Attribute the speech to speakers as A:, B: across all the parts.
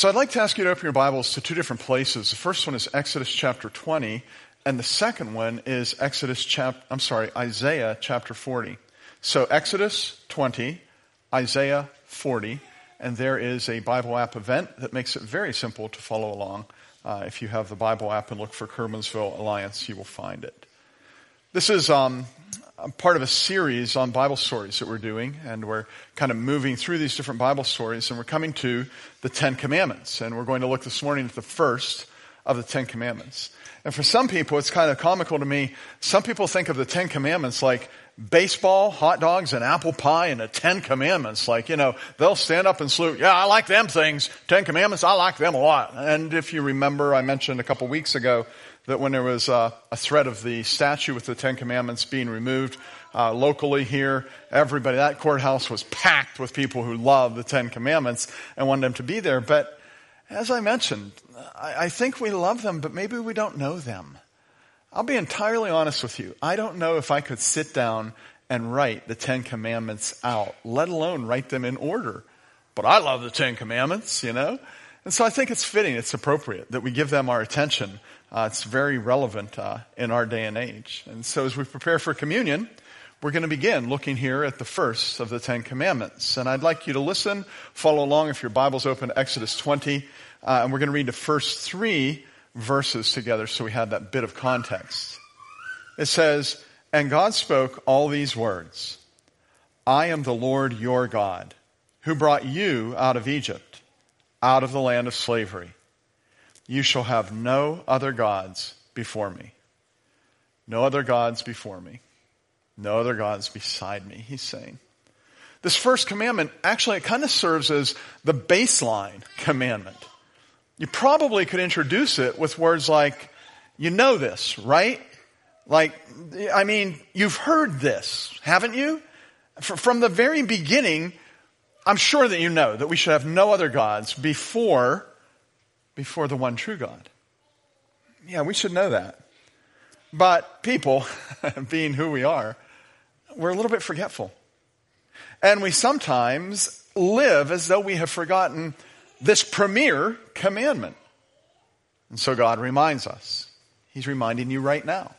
A: So I'd like to ask you to open your Bibles to two different places. The first one is Exodus chapter 20, and the second one is Exodus chap I'm sorry, Isaiah chapter 40. So Exodus 20, Isaiah 40, and there is a Bible app event that makes it very simple to follow along. Uh, if you have the Bible app and look for Curmansville Alliance, you will find it. This is um, part of a series on Bible stories that we're doing, and we're kind of moving through these different Bible stories, and we're coming to the Ten Commandments, and we're going to look this morning at the first of the Ten Commandments. And for some people, it's kind of comical to me. Some people think of the Ten Commandments like baseball, hot dogs, and apple pie, and the Ten Commandments. Like, you know, they'll stand up and salute, yeah, I like them things. Ten Commandments, I like them a lot. And if you remember, I mentioned a couple weeks ago that when there was uh, a threat of the statue with the Ten Commandments being removed uh, locally here, everybody, that courthouse was packed with people who loved the Ten Commandments and wanted them to be there. But as I mentioned, I, I think we love them, but maybe we don't know them. I'll be entirely honest with you. I don't know if I could sit down and write the Ten Commandments out, let alone write them in order. But I love the Ten Commandments, you know? And so I think it's fitting, it's appropriate that we give them our attention uh, it's very relevant uh, in our day and age. And so as we prepare for communion, we're going to begin looking here at the first of the Ten Commandments. And I'd like you to listen, follow along if your Bible's open Exodus 20. Uh, and we're going to read the first three verses together so we have that bit of context. It says, And God spoke all these words I am the Lord your God, who brought you out of Egypt, out of the land of slavery. You shall have no other gods before me. No other gods before me. No other gods beside me, he's saying. This first commandment actually it kind of serves as the baseline commandment. You probably could introduce it with words like, you know this, right? Like, I mean, you've heard this, haven't you? From the very beginning, I'm sure that you know that we should have no other gods before before the one true God. Yeah, we should know that. But people, being who we are, we're a little bit forgetful. And we sometimes live as though we have forgotten this premier commandment. And so God reminds us. He's reminding you right now.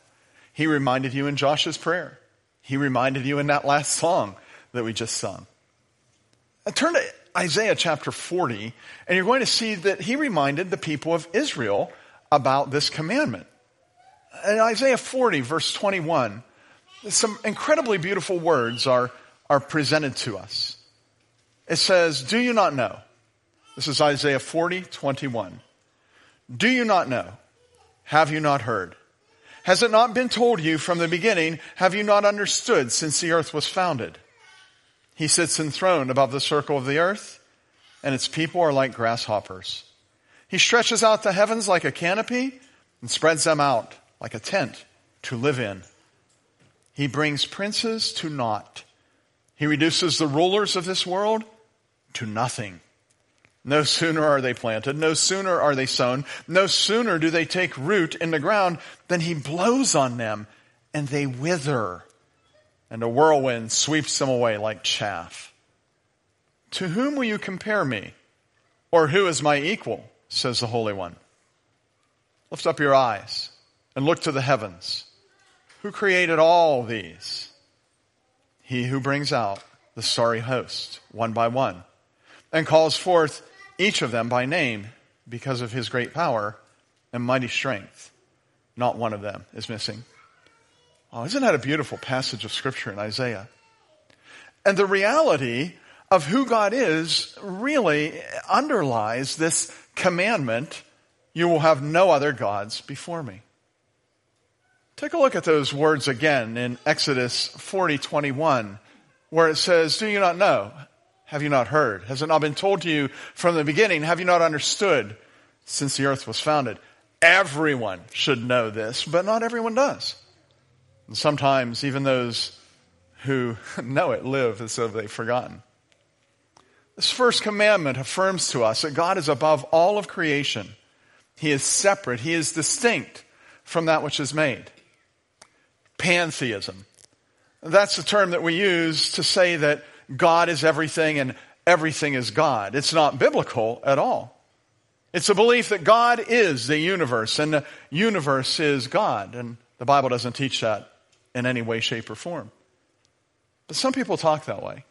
A: He reminded you in Josh's prayer. He reminded you in that last song that we just sung. Turn to Isaiah chapter 40, and you're going to see that he reminded the people of Israel about this commandment. In Isaiah 40, verse 21, some incredibly beautiful words are, are presented to us. It says, Do you not know? This is Isaiah 40, 21. Do you not know? Have you not heard? Has it not been told you from the beginning? Have you not understood since the earth was founded? He sits enthroned above the circle of the earth, and its people are like grasshoppers. He stretches out the heavens like a canopy and spreads them out like a tent to live in. He brings princes to naught. He reduces the rulers of this world to nothing. No sooner are they planted, no sooner are they sown, no sooner do they take root in the ground than he blows on them and they wither and a whirlwind sweeps them away like chaff. To whom will you compare me? Or who is my equal? says the Holy One. Lift up your eyes and look to the heavens. Who created all these? He who brings out the starry host one by one and calls forth each of them by name because of his great power and mighty strength. Not one of them is missing. Oh, isn't that a beautiful passage of scripture in Isaiah? And the reality of who God is really underlies this commandment, you will have no other gods before me. Take a look at those words again in Exodus 40, 21, where it says, do you not know? Have you not heard? Has it not been told to you from the beginning? Have you not understood since the earth was founded? Everyone should know this, but not everyone does. And sometimes even those who know it live as though they've forgotten. This first commandment affirms to us that God is above all of creation. He is separate. He is distinct from that which is made. Pantheism. That's the term that we use to say that God is everything and everything is God. It's not biblical at all. It's a belief that God is the universe and the universe is God. And the Bible doesn't teach that in any way, shape, or form. But some people talk that way.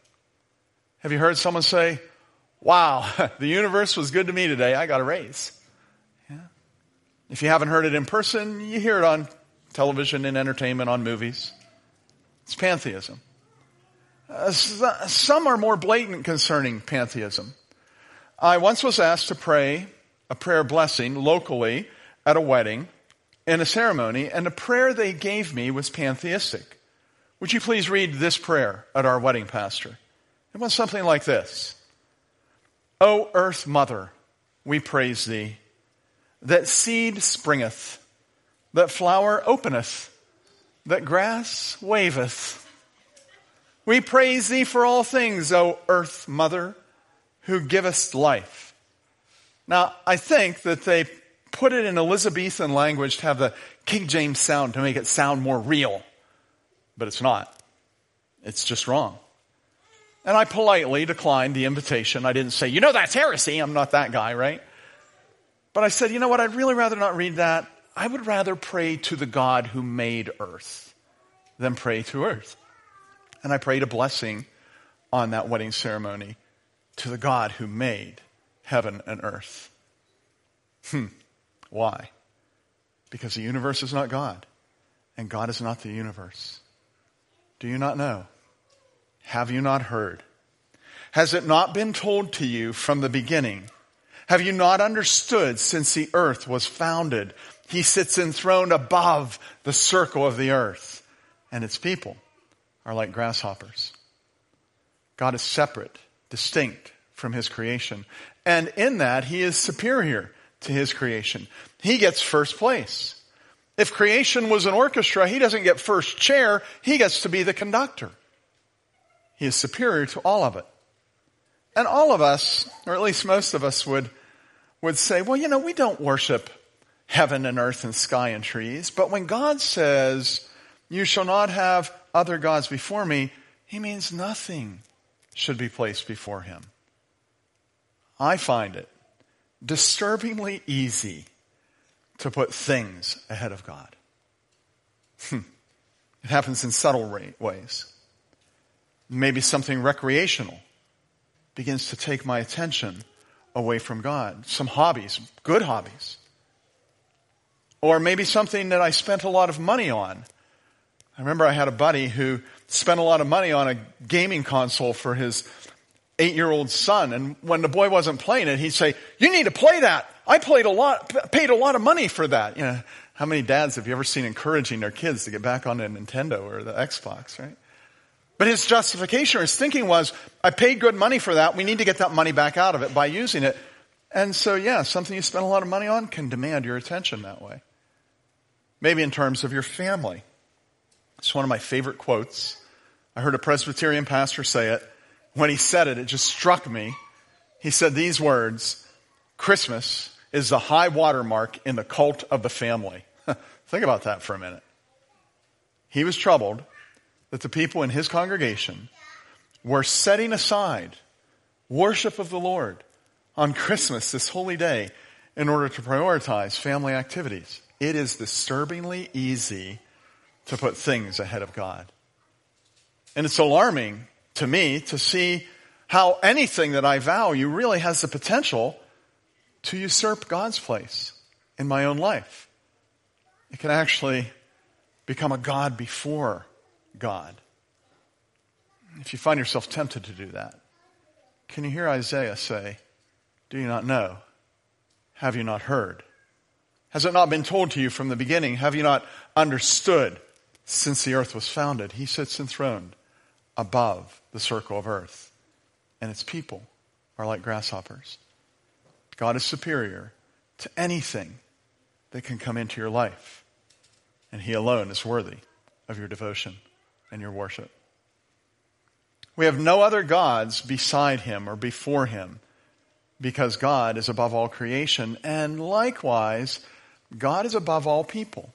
A: Have you heard someone say, Wow, the universe was good to me today. I got a raise. Yeah. If you haven't heard it in person, you hear it on television and entertainment, on movies. It's pantheism. Uh, some are more blatant concerning pantheism. I once was asked to pray a prayer blessing locally at a wedding in a ceremony, and the prayer they gave me was pantheistic. Would you please read this prayer at our wedding pastor? It went something like this O earth mother, we praise thee, that seed springeth, that flower openeth, that grass waveth. We praise thee for all things, O earth mother, who givest life. Now, I think that they put it in Elizabethan language to have the King James sound to make it sound more real. But it's not. It's just wrong. And I politely declined the invitation. I didn't say, you know, that's heresy. I'm not that guy, right? But I said, you know what? I'd really rather not read that. I would rather pray to the God who made earth than pray to earth. And I prayed a blessing on that wedding ceremony to the God who made heaven and earth. Hmm. Why? Because the universe is not God, and God is not the universe. Do you not know? Have you not heard? Has it not been told to you from the beginning? Have you not understood since the earth was founded? He sits enthroned above the circle of the earth, and its people are like grasshoppers. God is separate, distinct from his creation. And in that, he is superior to his creation. He gets first place. If creation was an orchestra, he doesn't get first chair, he gets to be the conductor. He is superior to all of it. And all of us, or at least most of us, would, would say, well, you know, we don't worship heaven and earth and sky and trees. But when God says, you shall not have other gods before me, he means nothing should be placed before him. I find it disturbingly easy to put things ahead of God. Hmm. It happens in subtle ways. Maybe something recreational begins to take my attention away from God. Some hobbies, good hobbies. Or maybe something that I spent a lot of money on. I remember I had a buddy who spent a lot of money on a gaming console for his eight year old son. And when the boy wasn't playing it, he'd say, you need to play that. I played a lot, paid a lot of money for that. You know, how many dads have you ever seen encouraging their kids to get back on a Nintendo or the Xbox, right? But his justification or his thinking was, I paid good money for that. We need to get that money back out of it by using it. And so, yeah, something you spend a lot of money on can demand your attention that way. Maybe in terms of your family. It's one of my favorite quotes. I heard a Presbyterian pastor say it when he said it, it just struck me. He said these words Christmas is the high watermark in the cult of the family. Think about that for a minute. He was troubled that the people in his congregation were setting aside worship of the Lord on Christmas, this holy day, in order to prioritize family activities. It is disturbingly easy to put things ahead of God. And it's alarming to me to see how anything that I value really has the potential to usurp God's place in my own life. It can actually become a God before God. If you find yourself tempted to do that, can you hear Isaiah say, Do you not know? Have you not heard? Has it not been told to you from the beginning? Have you not understood since the earth was founded? He sits enthroned above the circle of earth, and its people are like grasshoppers. God is superior to anything that can come into your life, and He alone is worthy of your devotion and your worship. We have no other gods beside Him or before Him because God is above all creation, and likewise, God is above all people.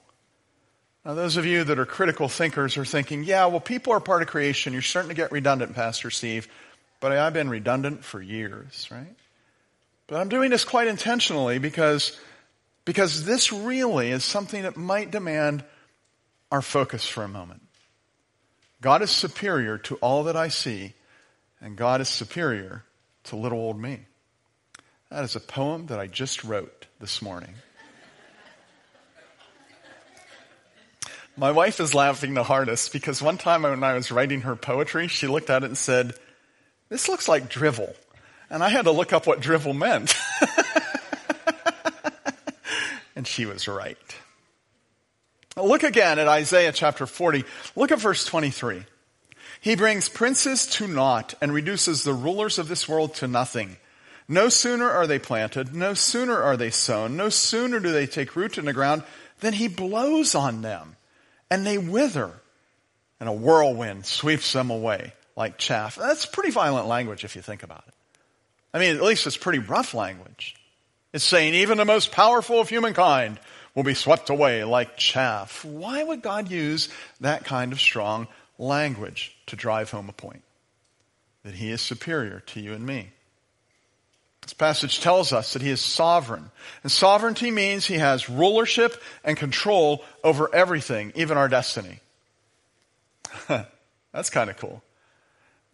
A: Now, those of you that are critical thinkers are thinking, yeah, well, people are part of creation. You're starting to get redundant, Pastor Steve. But I've been redundant for years, right? But I'm doing this quite intentionally because, because this really is something that might demand our focus for a moment. God is superior to all that I see, and God is superior to little old me. That is a poem that I just wrote this morning. My wife is laughing the hardest because one time when I was writing her poetry, she looked at it and said, This looks like drivel. And I had to look up what drivel meant. and she was right. Look again at Isaiah chapter 40. Look at verse 23. He brings princes to naught and reduces the rulers of this world to nothing. No sooner are they planted, no sooner are they sown, no sooner do they take root in the ground than he blows on them and they wither and a whirlwind sweeps them away like chaff. That's pretty violent language if you think about it. I mean, at least it's pretty rough language. It's saying even the most powerful of humankind will be swept away like chaff. Why would God use that kind of strong language to drive home a point? That he is superior to you and me. Passage tells us that he is sovereign. And sovereignty means he has rulership and control over everything, even our destiny. That's kind of cool.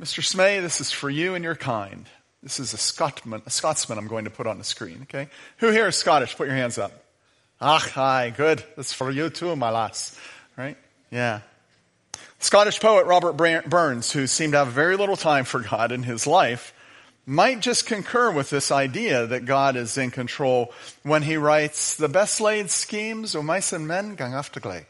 A: Mr. Smay, this is for you and your kind. This is a Scotsman, a Scotsman I'm going to put on the screen, okay? Who here is Scottish? Put your hands up. Ah, hi, good. That's for you too, my lass. Right? Yeah. Scottish poet Robert Burns, who seemed to have very little time for God in his life, might just concur with this idea that God is in control when he writes, The best laid schemes o' mice and men gang gley.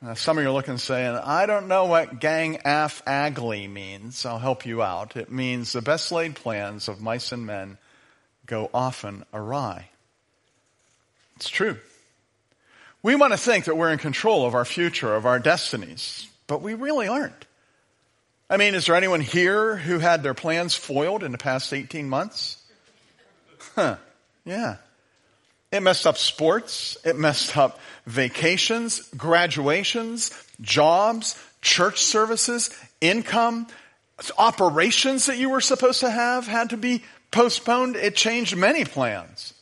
A: Now, some of you are looking and saying, I don't know what gang af agly means. I'll help you out. It means the best laid plans of mice and men go often awry. It's true. We want to think that we're in control of our future, of our destinies, but we really aren't. I mean, is there anyone here who had their plans foiled in the past 18 months? Huh. Yeah. It messed up sports. It messed up vacations, graduations, jobs, church services, income, operations that you were supposed to have had to be postponed. It changed many plans.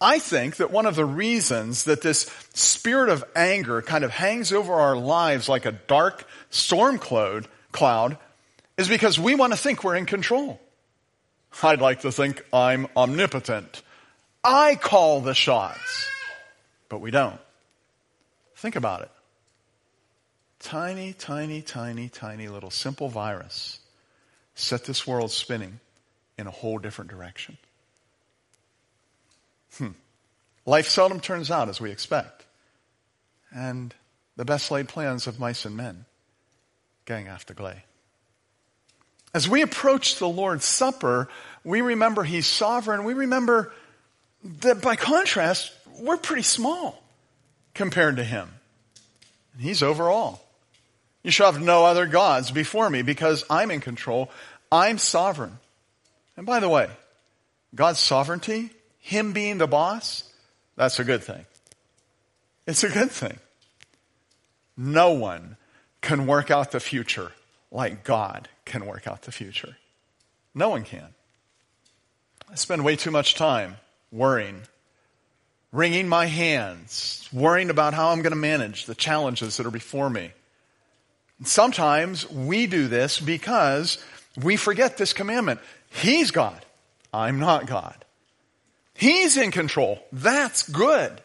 A: I think that one of the reasons that this spirit of anger kind of hangs over our lives like a dark storm cloud cloud is because we want to think we're in control. I'd like to think I'm omnipotent. I call the shots. But we don't. Think about it. Tiny, tiny, tiny, tiny little simple virus set this world spinning in a whole different direction. Hmm. Life seldom turns out as we expect. And the best laid plans of mice and men gang after gley. As we approach the Lord's Supper, we remember He's sovereign. We remember that by contrast, we're pretty small compared to Him. He's over all. You shall have no other gods before me because I'm in control. I'm sovereign. And by the way, God's sovereignty, Him being the boss, that's a good thing. It's a good thing. No one can work out the future like God can work out the future. No one can. I spend way too much time worrying, wringing my hands, worrying about how I'm going to manage the challenges that are before me. And sometimes we do this because we forget this commandment. He's God. I'm not God. He's in control. That's good.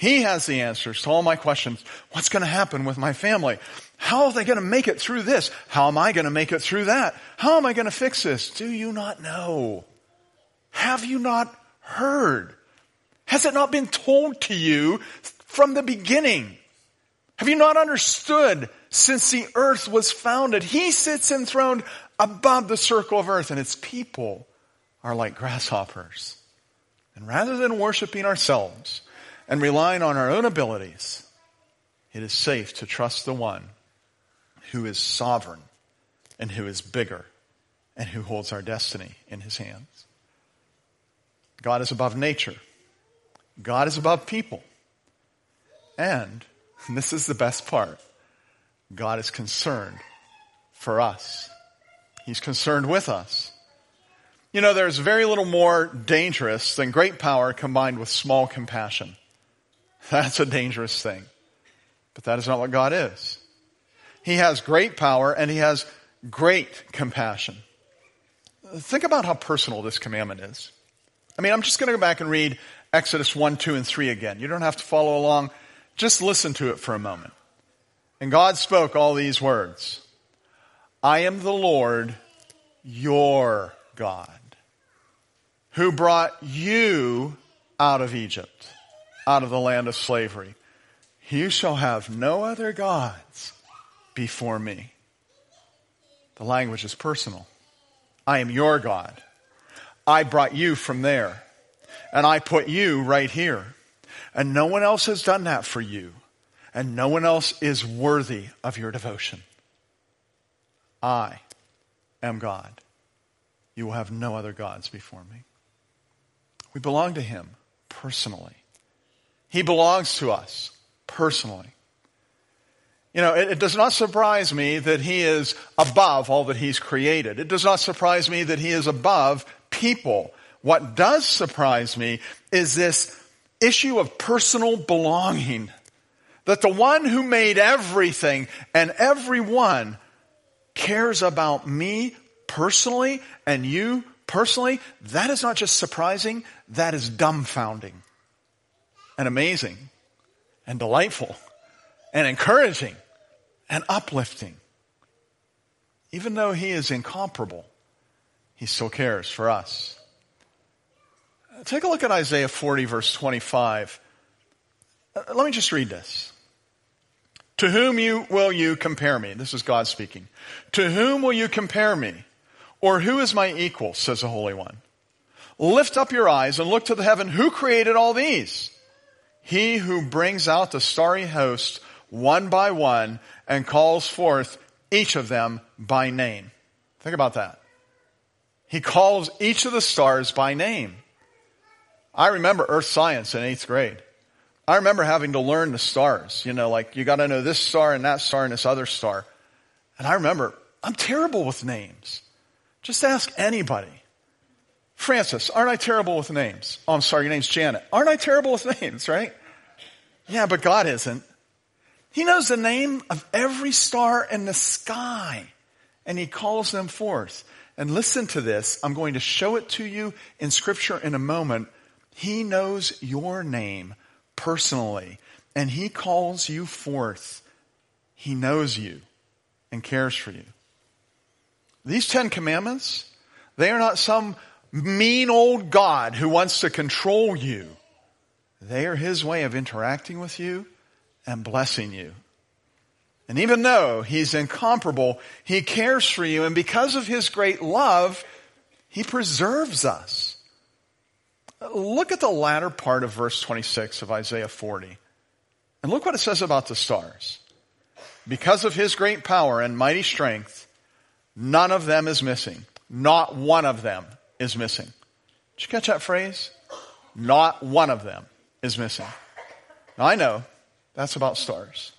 A: He has the answers to all my questions. What's going to happen with my family? How are they going to make it through this? How am I going to make it through that? How am I going to fix this? Do you not know? Have you not heard? Has it not been told to you from the beginning? Have you not understood since the earth was founded? He sits enthroned above the circle of earth and its people are like grasshoppers. And rather than worshiping ourselves, and relying on our own abilities, it is safe to trust the one who is sovereign and who is bigger and who holds our destiny in his hands. God is above nature. God is above people. And, and this is the best part, God is concerned for us. He's concerned with us. You know, there's very little more dangerous than great power combined with small compassion. That's a dangerous thing. But that is not what God is. He has great power and he has great compassion. Think about how personal this commandment is. I mean, I'm just going to go back and read Exodus 1, 2, and 3 again. You don't have to follow along. Just listen to it for a moment. And God spoke all these words I am the Lord, your God, who brought you out of Egypt, out of the land of slavery. You shall have no other gods before me. The language is personal. I am your God. I brought you from there, and I put you right here. And no one else has done that for you, and no one else is worthy of your devotion. I am God. You will have no other gods before me. We belong to Him personally. He belongs to us personally. You know, it, it, does not surprise me that he is above all that he's created. It does not surprise me that he is above people. What does surprise me is this issue of personal belonging. That the one who made everything and everyone cares about me personally and you personally. That is not just surprising, that is dumbfounding and amazing and delightful and encouraging and uplifting. Even though he is incomparable, he still cares for us. Take a look at Isaiah 40, verse 25. Uh, let me just read this. To whom you, will you compare me? This is God speaking. To whom will you compare me? Or who is my equal, says the Holy One? Lift up your eyes and look to the heaven. Who created all these? He who brings out the starry host one by one and calls forth each of them by name. Think about that. He calls each of the stars by name. I remember earth science in eighth grade. I remember having to learn the stars. You know, like you got to know this star and that star and this other star. And I remember I'm terrible with names. Just ask anybody. Francis, aren't I terrible with names? Oh, I'm sorry, your name's Janet. Aren't I terrible with names, right? Yeah, but God isn't. He knows the name of every star in the sky, and he calls them forth. And listen to this. I'm going to show it to you in scripture in a moment. He knows your name personally, and he calls you forth. He knows you and cares for you. These Ten Commandments, they are not some mean old God who wants to control you. They are his way of interacting with you and blessing you. And even though he's incomparable, he cares for you. And because of his great love, he preserves us. Look at the latter part of verse 26 of Isaiah 40. And look what it says about the stars. Because of his great power and mighty strength, none of them is missing. Not one of them is missing. Did you catch that phrase? Not one of them is missing. Now I know that's about stars.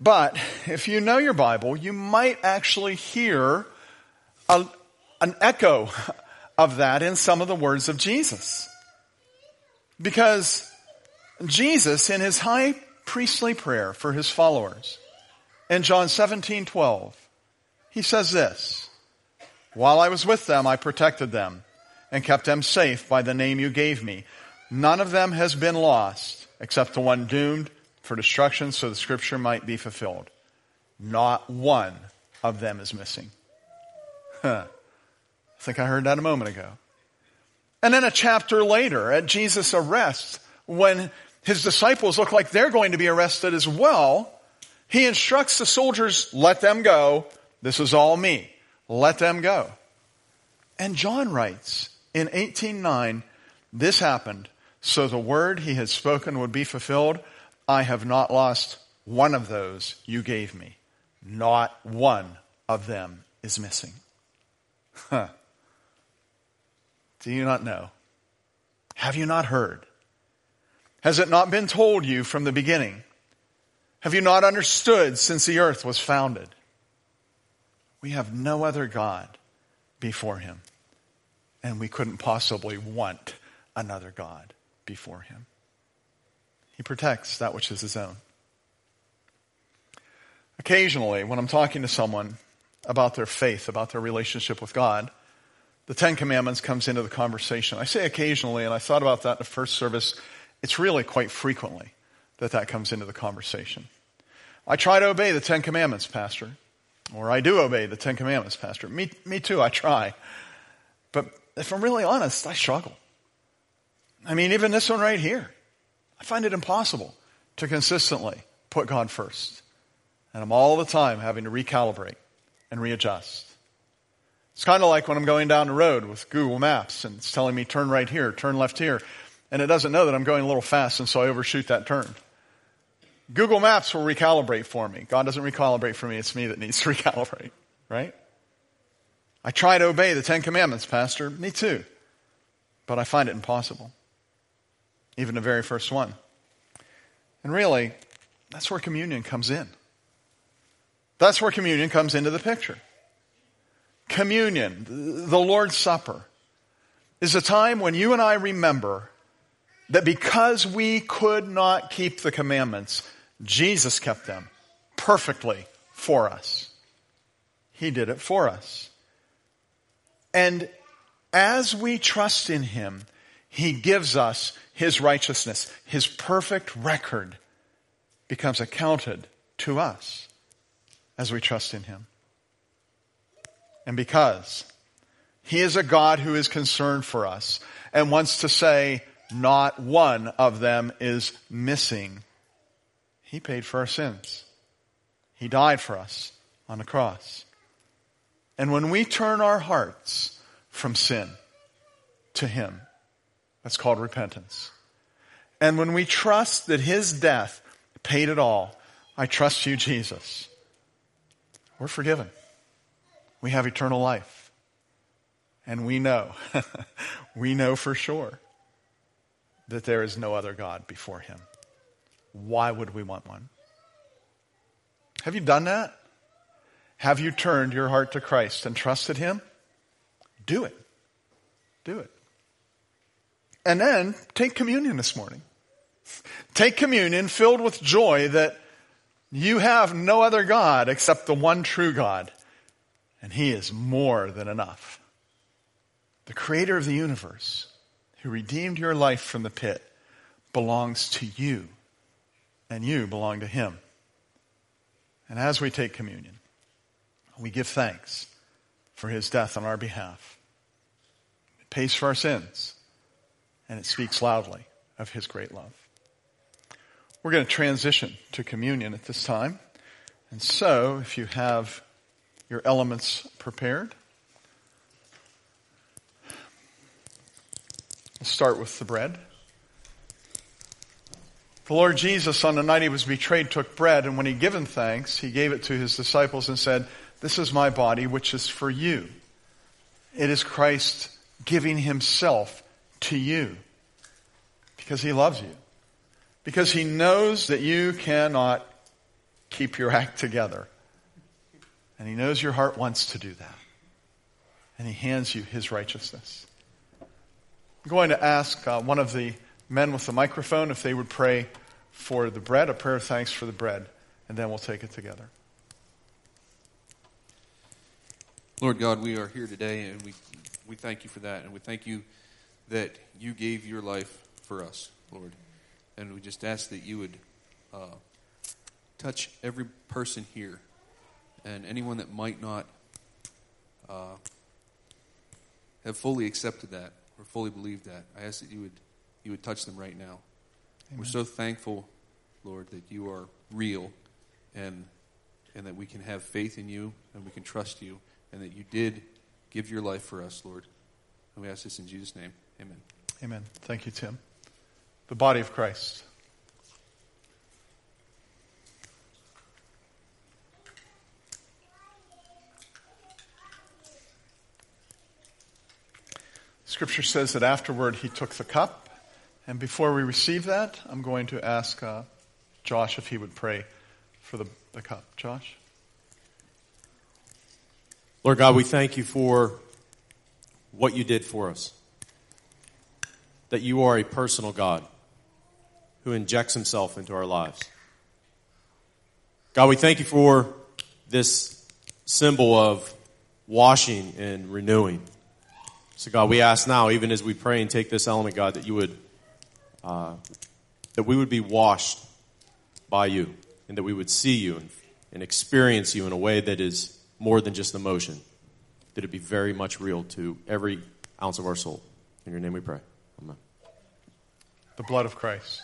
A: But if you know your Bible, you might actually hear a, an echo of that in some of the words of Jesus. Because Jesus, in his high priestly prayer for his followers, in John 17, 12, he says this, While I was with them, I protected them and kept them safe by the name you gave me. None of them has been lost except the one doomed for destruction so the scripture might be fulfilled. Not one of them is missing. Huh. I think I heard that a moment ago. And then a chapter later, at Jesus' arrest, when his disciples look like they're going to be arrested as well, he instructs the soldiers, let them go. This is all me. Let them go. And John writes in 18:9, this happened so the word he had spoken would be fulfilled. I have not lost one of those you gave me. Not one of them is missing. Huh. Do you not know? Have you not heard? Has it not been told you from the beginning? Have you not understood since the earth was founded? We have no other God before him. and we couldn't possibly want another God before him. He protects that which is his own. Occasionally, when I'm talking to someone about their faith, about their relationship with God, the Ten Commandments comes into the conversation. I say occasionally, and I thought about that in the first service. It's really quite frequently that that comes into the conversation. I try to obey the Ten Commandments, Pastor. Or I do obey the Ten Commandments, Pastor. Me, me too, I try. But if I'm really honest, I struggle. I mean, even this one right here. I find it impossible to consistently put God first. And I'm all the time having to recalibrate and readjust. It's kind of like when I'm going down the road with Google Maps and it's telling me turn right here, turn left here, and it doesn't know that I'm going a little fast and so I overshoot that turn. Google Maps will recalibrate for me. God doesn't recalibrate for me, it's me that needs to recalibrate, right? I try to obey the Ten Commandments, Pastor. Me too. But I find it impossible. Even the very first one. And really, that's where communion comes in. That's where communion comes into the picture communion, the Lord's Supper, is a time when you and I remember that because we could not keep the commandments, Jesus kept them perfectly for us. He did it for us. And as we trust in Him, He gives us His righteousness. His perfect record becomes accounted to us as we trust in Him and because He is a God who is concerned for us and wants to say, not one of them is missing. He paid for our sins. He died for us on the cross. And when we turn our hearts from sin to Him, that's called repentance. And when we trust that His death paid it all, I trust you, Jesus, we're forgiven we have eternal life. And we know, we know for sure that there is no other God before him. Why would we want one? Have you done that? Have you turned your heart to Christ and trusted him? Do it. Do it. And then take communion this morning. Take communion filled with joy that you have no other God except the one true God and He is more than enough. The creator of the universe, who redeemed your life from the pit, belongs to you, and you belong to Him. And as we take communion, we give thanks for His death on our behalf. It pays for our sins, and it speaks loudly of His great love. We're going to transition to communion at this time. And so, if you have your elements prepared. Let's start with the bread. The Lord Jesus, on the night he was betrayed, took bread, and when he given thanks, he gave it to his disciples and said, This is my body, which is for you. It is Christ giving himself to you because he loves you. Because he knows that you cannot keep your act together. And He knows your heart wants to do that. And He hands you His righteousness. I'm going to ask uh, one of the men with the microphone if they would pray for the bread, a prayer of thanks for the bread, and then we'll take it together.
B: Lord God, we are here today and we, we thank you for that. And we thank you that you gave your life for us, Lord. And we just ask that you would uh, touch every person here and anyone that might not uh, have fully accepted that or fully believed that, I ask that you would you would touch them right now. Amen. We're so thankful, Lord, that you are real and and that we can have faith in you and we can trust you and that you did give your life for us, Lord. And we ask this in Jesus' name. Amen.
A: Amen. Thank you, Tim. The body of Christ. Scripture says that afterward he took the cup. And before we receive that, I'm going to ask uh, Josh if he would pray for the, the cup. Josh?
C: Lord God, we thank you for what you did for us. That you are a personal God who injects himself into our lives. God, we thank you for this symbol of washing and renewing. So, God, we ask now, even as we pray and take this element, God, that you would, uh, that we would be washed by you and that we would see you and, and experience you in a way that is more than just emotion, that it be very much real to every ounce of our soul. In your name we pray.
A: The blood of Christ.